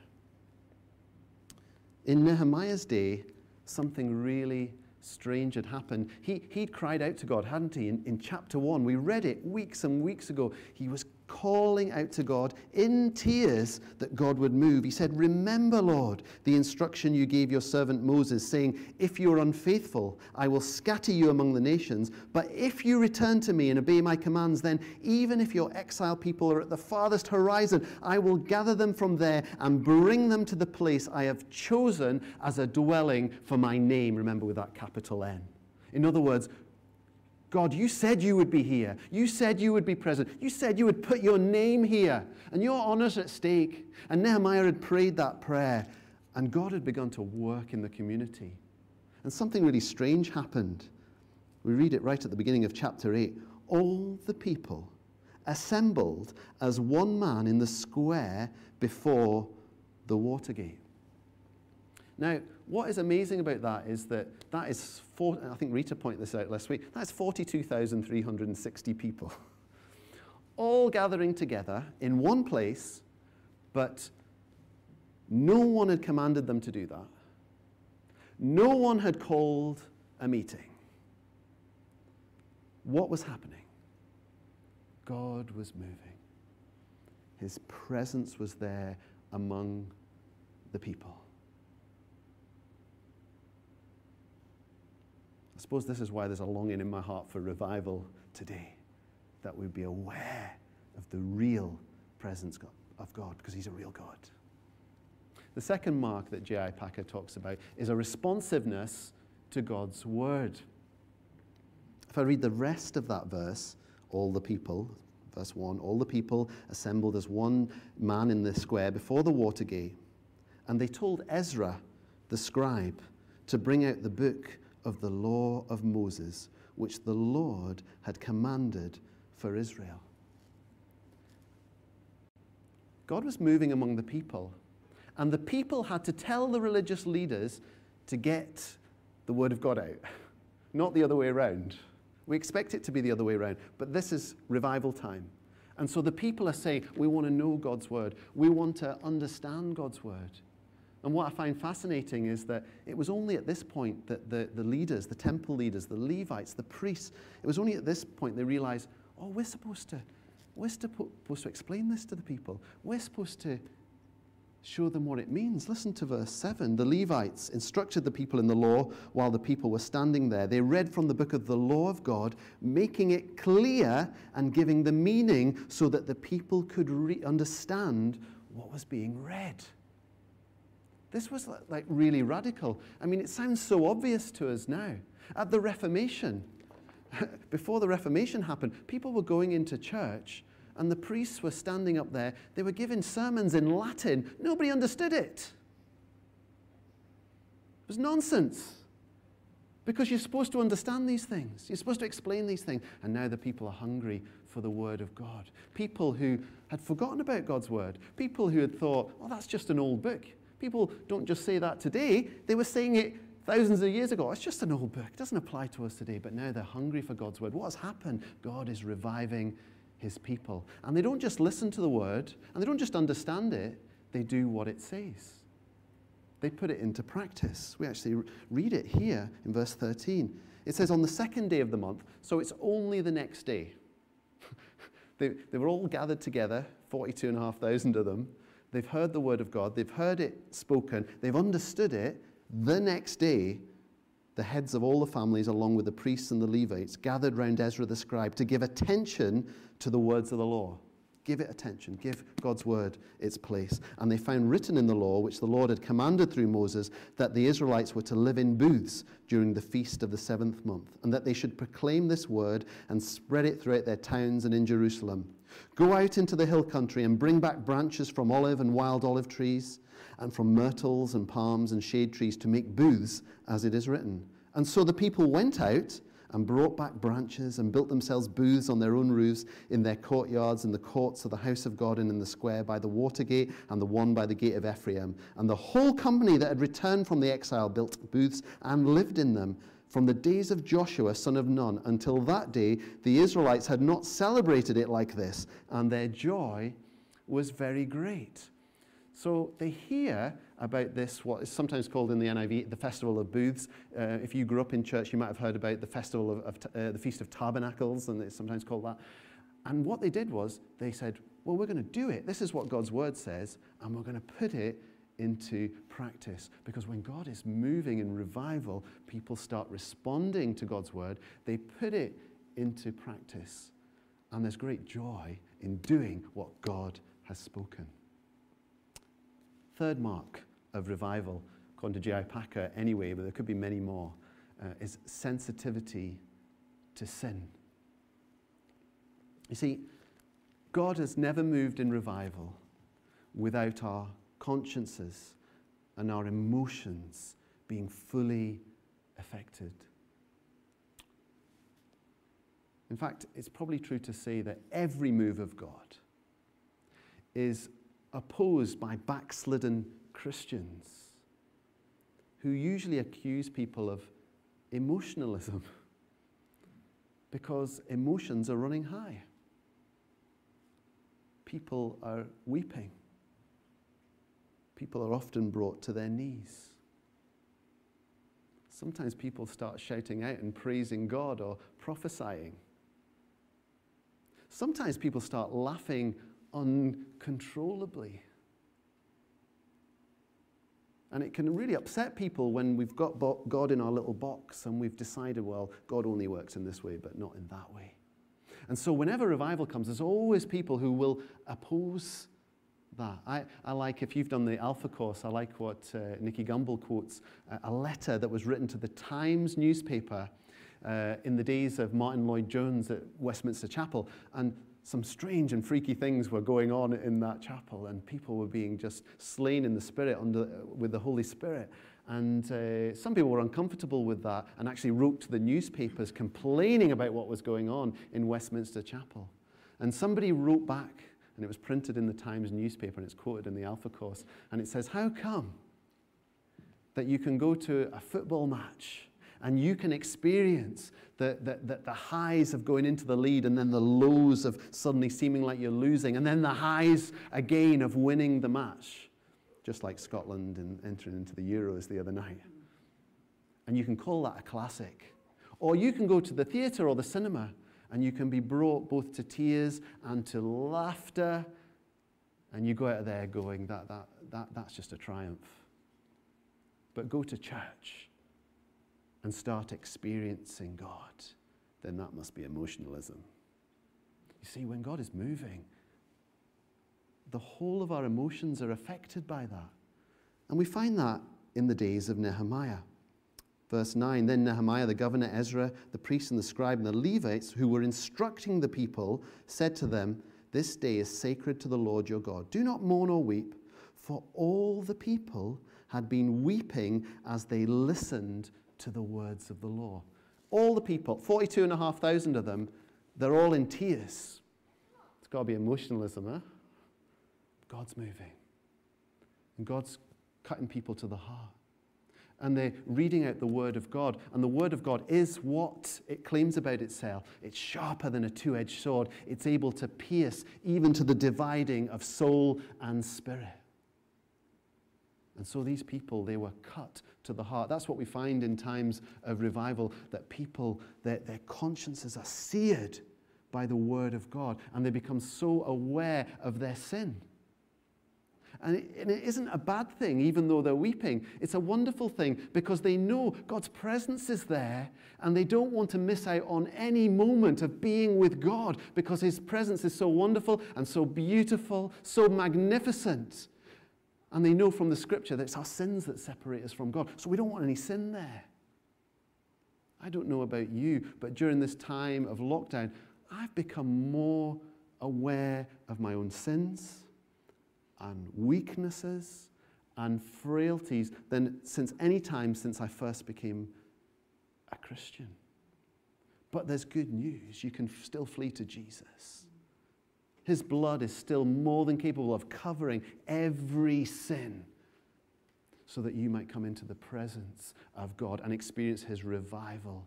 In Nehemiah's day, something really strange had happened. He, he'd cried out to God, hadn't he? In, in chapter 1, we read it weeks and weeks ago. He was calling out to God in tears that God would move. He said, Remember, Lord, the instruction you gave your servant Moses, saying, If you are unfaithful, I will scatter you among the nations. But if you return to me and obey my commands, then even if your exiled people are at the farthest horizon, I will gather them from there and bring them to the place I have chosen as a dwelling for my name. Remember, with that capital N. In other words, God, you said you would be here. You said you would be present. You said you would put your name here. And your honor's at stake. And Nehemiah had prayed that prayer. And God had begun to work in the community. And something really strange happened. We read it right at the beginning of chapter 8. All the people assembled as one man in the square before the Watergate. Now, what is amazing about that is that that is, four, I think Rita pointed this out last week, that's 42,360 people. All gathering together in one place, but no one had commanded them to do that. No one had called a meeting. What was happening? God was moving. His presence was there among the people. I suppose this is why there's a longing in my heart for revival today, that we be aware of the real presence of God, because He's a real God. The second mark that J.I. Packer talks about is a responsiveness to God's word. If I read the rest of that verse, all the people, verse 1, all the people assembled as one man in the square before the water gate, and they told Ezra, the scribe, to bring out the book of the law of Moses, which the Lord had commanded for Israel. God was moving among the people, and the people had to tell the religious leaders to get the word of God out, not the other way around. We expect it to be the other way around, but this is revival time. And so the people are saying, We want to know God's word, we want to understand God's word. And what I find fascinating is that it was only at this point that the, the leaders, the temple leaders, the Levites, the priests, it was only at this point they realized, oh, we're supposed to, we're supposed to explain this to the people. We're supposed to show them what it means. Listen to verse 7. The Levites instructed the people in the law while the people were standing there. They read from the book of the law of God, making it clear and giving the meaning so that the people could understand what was being read. This was like really radical. I mean, it sounds so obvious to us now. At the Reformation, before the Reformation happened, people were going into church and the priests were standing up there. They were giving sermons in Latin. Nobody understood it. It was nonsense. Because you're supposed to understand these things. You're supposed to explain these things. And now the people are hungry for the Word of God. People who had forgotten about God's Word. People who had thought, oh, that's just an old book. People don't just say that today, they were saying it thousands of years ago. It's just an old book, it doesn't apply to us today, but now they're hungry for God's word. What has happened? God is reviving his people. And they don't just listen to the word, and they don't just understand it, they do what it says. They put it into practice. We actually read it here in verse 13. It says, On the second day of the month, so it's only the next day. they, they were all gathered together, 42,500 of them, They've heard the word of God, they've heard it spoken, they've understood it. The next day, the heads of all the families, along with the priests and the Levites, gathered round Ezra the scribe to give attention to the words of the law. Give it attention. Give God's word its place. And they found written in the law, which the Lord had commanded through Moses, that the Israelites were to live in booths during the feast of the seventh month, and that they should proclaim this word and spread it throughout their towns and in Jerusalem. Go out into the hill country and bring back branches from olive and wild olive trees, and from myrtles and palms and shade trees to make booths, as it is written. And so the people went out and brought back branches and built themselves booths on their own roofs in their courtyards, in the courts of the house of God, and in the square by the water gate, and the one by the gate of Ephraim. And the whole company that had returned from the exile built booths and lived in them. From the days of Joshua, son of Nun, until that day, the Israelites had not celebrated it like this, and their joy was very great. So they hear about this, what is sometimes called in the NIV the Festival of Booths. Uh, if you grew up in church, you might have heard about the Festival of, of uh, the Feast of Tabernacles, and it's sometimes called that. And what they did was they said, well, we're going to do it. This is what God's word says, and we're going to put it into practice. Because when God is moving in revival, people start responding to God's word, they put it into practice. And there's great joy in doing what God has spoken. Third mark of revival, according to J.I. Packer anyway, but there could be many more, uh, is sensitivity to sin. You see, God has never moved in revival without our consciences and our emotions being fully affected. In fact, it's probably true to say that every move of God is opposed by backslidden Christians who usually accuse people of emotionalism because emotions are running high. People are weeping. People are often brought to their knees. Sometimes people start shouting out and praising God or prophesying. Sometimes people start laughing uncontrollably. And it can really upset people when we've got God in our little box and we've decided, well, God only works in this way, but not in that way. And so, whenever revival comes, there's always people who will oppose that. I, I like, if you've done the Alpha course, I like what uh, Nicky Gumbel quotes uh, a letter that was written to the Times newspaper uh, in the days of Martyn Lloyd-Jones at Westminster Chapel. And some strange and freaky things were going on in that chapel, and people were being just slain in the Spirit under, with the Holy Spirit. And uh, some people were uncomfortable with that and actually wrote to the newspapers complaining about what was going on in Westminster Chapel. And somebody wrote back, and it was printed in the Times newspaper, and it's quoted in the Alpha Course, and it says, How come that you can go to a football match and you can experience the, the, the, highs of going into the lead and then the lows of suddenly seeming like you're losing, and then the highs again of winning the match, just like Scotland in entering into the Euros the other night. And you can call that a classic. Or you can go to the theatre or the cinema and you can be brought both to tears and to laughter, and you go out of there going, that, that, that, that's just a triumph. But go to church and start experiencing God, then that must be emotionalism. You see, when God is moving, the whole of our emotions are affected by that. And we find that in the days of Nehemiah. Verse 9 Then Nehemiah, the governor, Ezra, the priest, and the scribe, and the Levites, who were instructing the people, said to them, This day is sacred to the Lord your God. Do not mourn or weep, for all the people had been weeping as they listened to the words of the law. All the people, 42,500 of them, they're all in tears. It's got to be emotionalism, huh? God's moving. And God's cutting people to the heart. And they're reading out the Word of God. And the Word of God is what it claims about itself. It's sharper than a two edged sword, it's able to pierce even to the dividing of soul and spirit. And so these people, they were cut to the heart. That's what we find in times of revival, that people, their, their consciences are seared by the word of God, and they become so aware of their sin. And it, and it isn't a bad thing, even though they're weeping. It's a wonderful thing because they know God's presence is there and they don't want to miss out on any moment of being with God because His presence is so wonderful and so beautiful, so magnificent. And they know from the scripture that it's our sins that separate us from God. So we don't want any sin there. I don't know about you, but during this time of lockdown, I've become more aware of my own sins and weaknesses and frailties than since any time since I first became a Christian. But there's good news. You can still flee to Jesus. His blood is still more than capable of covering every sin so that you might come into the presence of God and experience His revival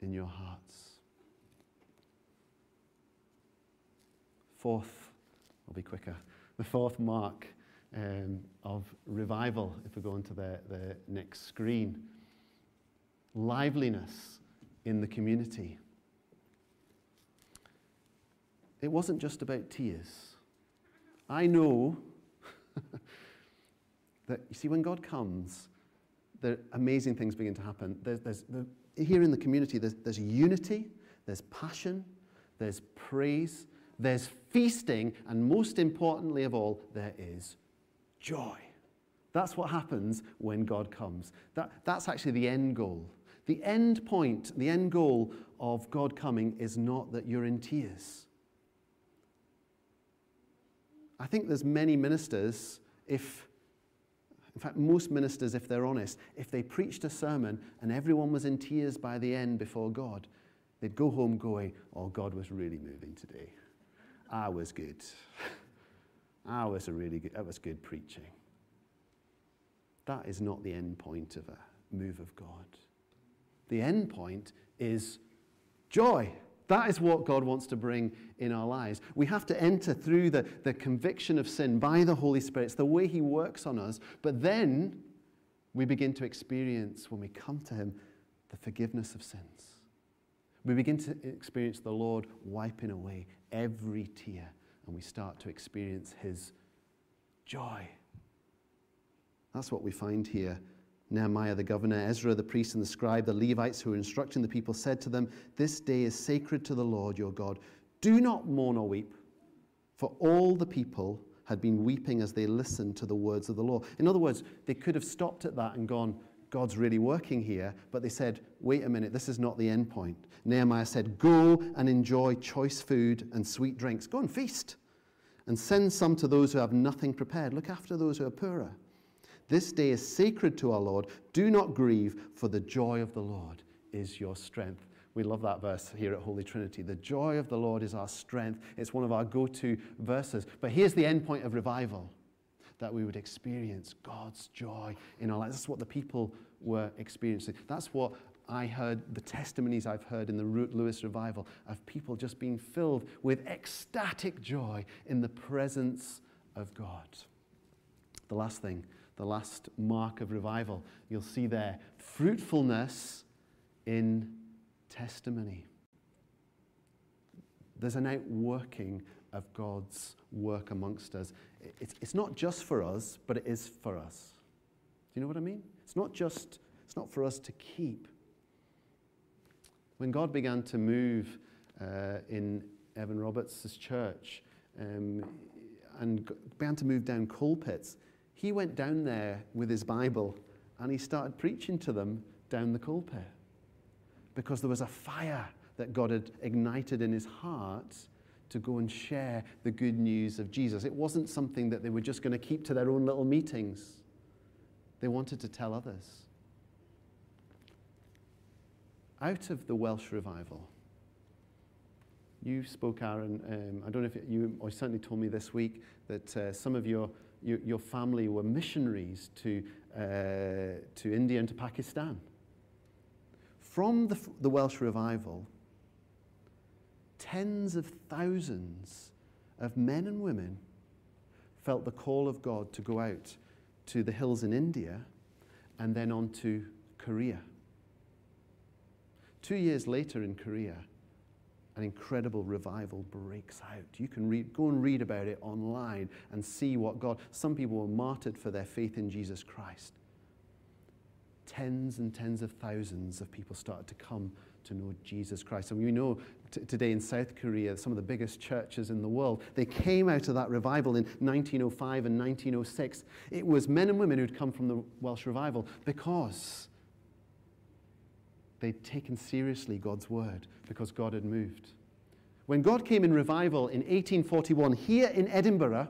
in your hearts. Fourth, I'll be quicker. The fourth mark um, of revival, if we go into the, the next screen liveliness in the community. it wasn't just about tears. I know that, you see, when God comes, the amazing things begin to happen. There's, there's, here in the community, there's, there's unity, there's passion, there's praise, there's feasting, and most importantly of all, there is joy. That's what happens when God comes. That, that's actually the end goal. The end point, the end goal of God coming is not that you're in tears. I think there's many ministers, if, in fact, most ministers, if they're honest, if they preached a sermon and everyone was in tears by the end before God, they'd go home going, Oh, God was really moving today. I was good. I was a really good, that was good preaching. That is not the end point of a move of God. The end point is joy. That is what God wants to bring in our lives. We have to enter through the, the conviction of sin by the Holy Spirit. It's the way He works on us. But then we begin to experience, when we come to Him, the forgiveness of sins. We begin to experience the Lord wiping away every tear, and we start to experience His joy. That's what we find here Nehemiah the governor, Ezra the priest, and the scribe, the Levites who were instructing the people, said to them, This day is sacred to the Lord your God. Do not mourn or weep, for all the people had been weeping as they listened to the words of the law. In other words, they could have stopped at that and gone, God's really working here, but they said, Wait a minute, this is not the end point. Nehemiah said, Go and enjoy choice food and sweet drinks. Go and feast, and send some to those who have nothing prepared. Look after those who are poorer. This day is sacred to our Lord. Do not grieve, for the joy of the Lord is your strength. We love that verse here at Holy Trinity. The joy of the Lord is our strength. It's one of our go to verses. But here's the end point of revival that we would experience God's joy in our lives. That's what the people were experiencing. That's what I heard, the testimonies I've heard in the Root Lewis revival of people just being filled with ecstatic joy in the presence of God. The last thing the last mark of revival. You'll see there fruitfulness in testimony. There's an outworking of God's work amongst us. It's, it's not just for us, but it is for us. Do you know what I mean? It's not just, it's not for us to keep. When God began to move uh, in Evan Roberts' church um, and began to move down coal pits, he went down there with his Bible and he started preaching to them down the coal pit because there was a fire that God had ignited in his heart to go and share the good news of Jesus. It wasn't something that they were just going to keep to their own little meetings, they wanted to tell others. Out of the Welsh revival, you spoke, Aaron. Um, I don't know if you, or certainly told me this week that uh, some of your you, your family were missionaries to, uh, to India and to Pakistan. From the, the Welsh revival, tens of thousands of men and women felt the call of God to go out to the hills in India and then on to Korea. Two years later in Korea, an incredible revival breaks out. You can read, go and read about it online and see what God, some people were martyred for their faith in Jesus Christ. Tens and tens of thousands of people started to come to know Jesus Christ. And we know today in South Korea, some of the biggest churches in the world, they came out of that revival in 1905 and 1906. It was men and women who'd come from the Welsh revival because they'd taken seriously God's word because God had moved. When God came in revival in 1841 here in Edinburgh,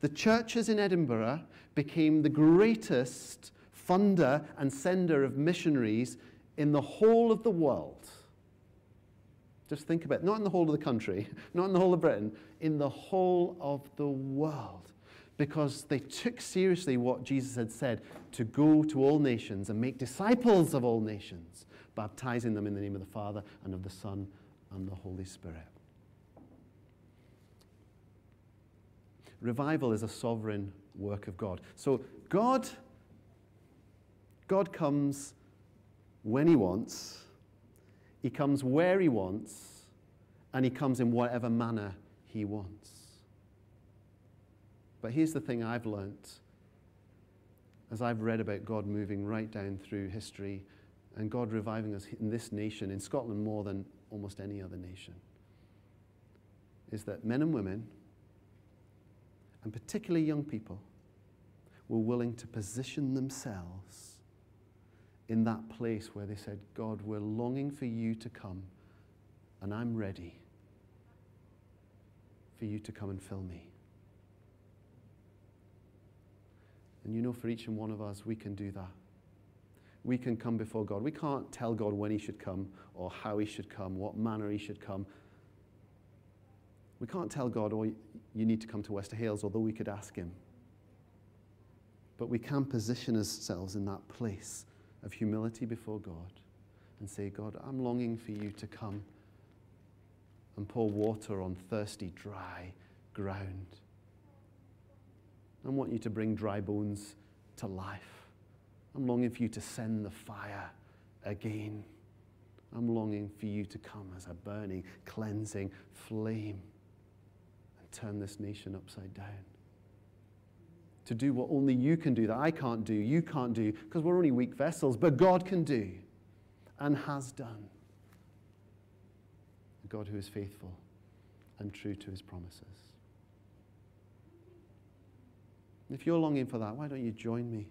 the churches in Edinburgh became the greatest funder and sender of missionaries in the whole of the world. Just think about it. Not in the whole of the country, not in the whole of Britain, in the whole of the world because they took seriously what Jesus had said to go to all nations and make disciples of all nations, baptizing them in the name of the Father and of the Son and the Holy Spirit. Revival is a sovereign work of God. So God God comes when he wants. He comes where he wants and he comes in whatever manner he wants. But here's the thing I've learnt as I've read about God moving right down through history and God reviving us in this nation, in Scotland more than almost any other nation, is that men and women, and particularly young people, were willing to position themselves in that place where they said, God, we're longing for you to come, and I'm ready for you to come and fill me. And you know, for each and one of us, we can do that. We can come before God. We can't tell God when He should come or how He should come, what manner He should come. We can't tell God, oh, you need to come to Wester Hailes, although we could ask Him. But we can position ourselves in that place of humility before God and say, God, I'm longing for you to come and pour water on thirsty, dry ground. I want you to bring dry bones to life. I'm longing for you to send the fire again. I'm longing for you to come as a burning, cleansing flame and turn this nation upside down. To do what only you can do, that I can't do, you can't do, because we're only weak vessels, but God can do and has done. A God who is faithful and true to his promises. If you're longing for that, why don't you join me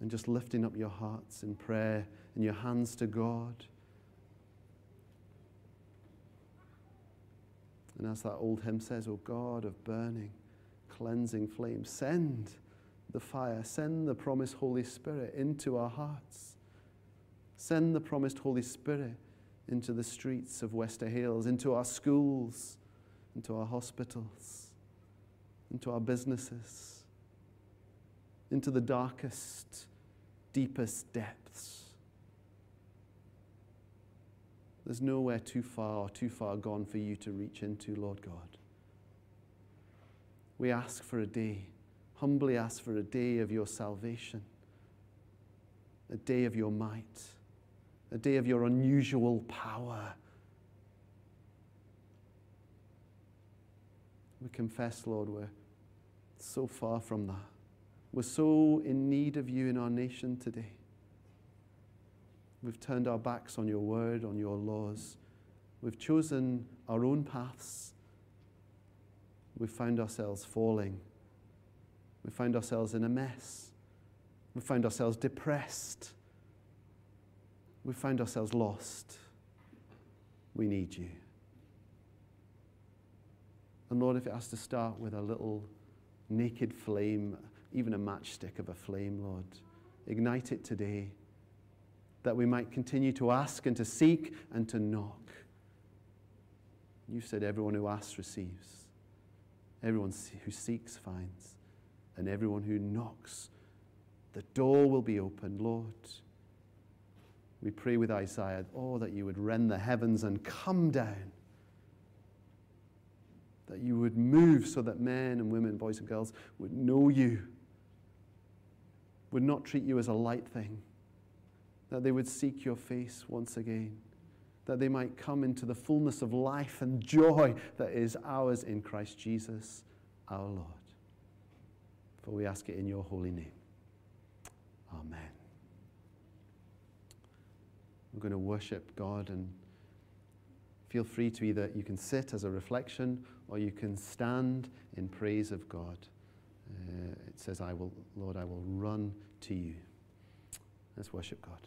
in just lifting up your hearts in prayer and your hands to God? And as that old hymn says, O God of burning, cleansing flame, send the fire, send the promised Holy Spirit into our hearts. Send the promised Holy Spirit into the streets of Wester Hailes, into our schools, into our hospitals into our businesses, into the darkest, deepest depths. There's nowhere too far or too far gone for you to reach into, Lord God. We ask for a day, humbly ask for a day of your salvation, a day of your might, a day of your unusual power we confess, Lord, we're so far from that. We're so in need of you in our nation today. We've turned our backs on your word, on your laws. We've chosen our own paths. We've found ourselves falling. We found ourselves in a mess. We found ourselves depressed. We found ourselves lost. We need you. And Lord, if it has to start with a little naked flame, even a matchstick of a flame, Lord, ignite it today that we might continue to ask and to seek and to knock. You said everyone who asks receives, everyone who seeks finds, and everyone who knocks, the door will be opened, Lord. We pray with Isaiah, oh, that you would rend the heavens and come down. That you would move so that men and women, boys and girls, would know you, would not treat you as a light thing, that they would seek your face once again, that they might come into the fullness of life and joy that is ours in Christ Jesus our Lord. For we ask it in your holy name. Amen. I'm going to worship God and feel free to either, you can sit as a reflection or you can stand in praise of God. Uh, it says, I will, Lord, I will run to you. Let's worship God.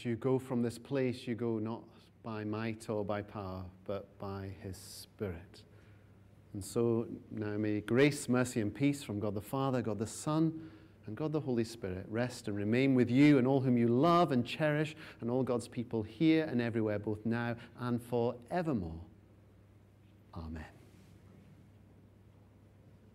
As you go from this place, you go not by might or by power, but by his Spirit. And so now may grace, mercy, and peace from God the Father, God the Son, and God the Holy Spirit rest and remain with you and all whom you love and cherish, and all God's people here and everywhere, both now and forevermore. Amen.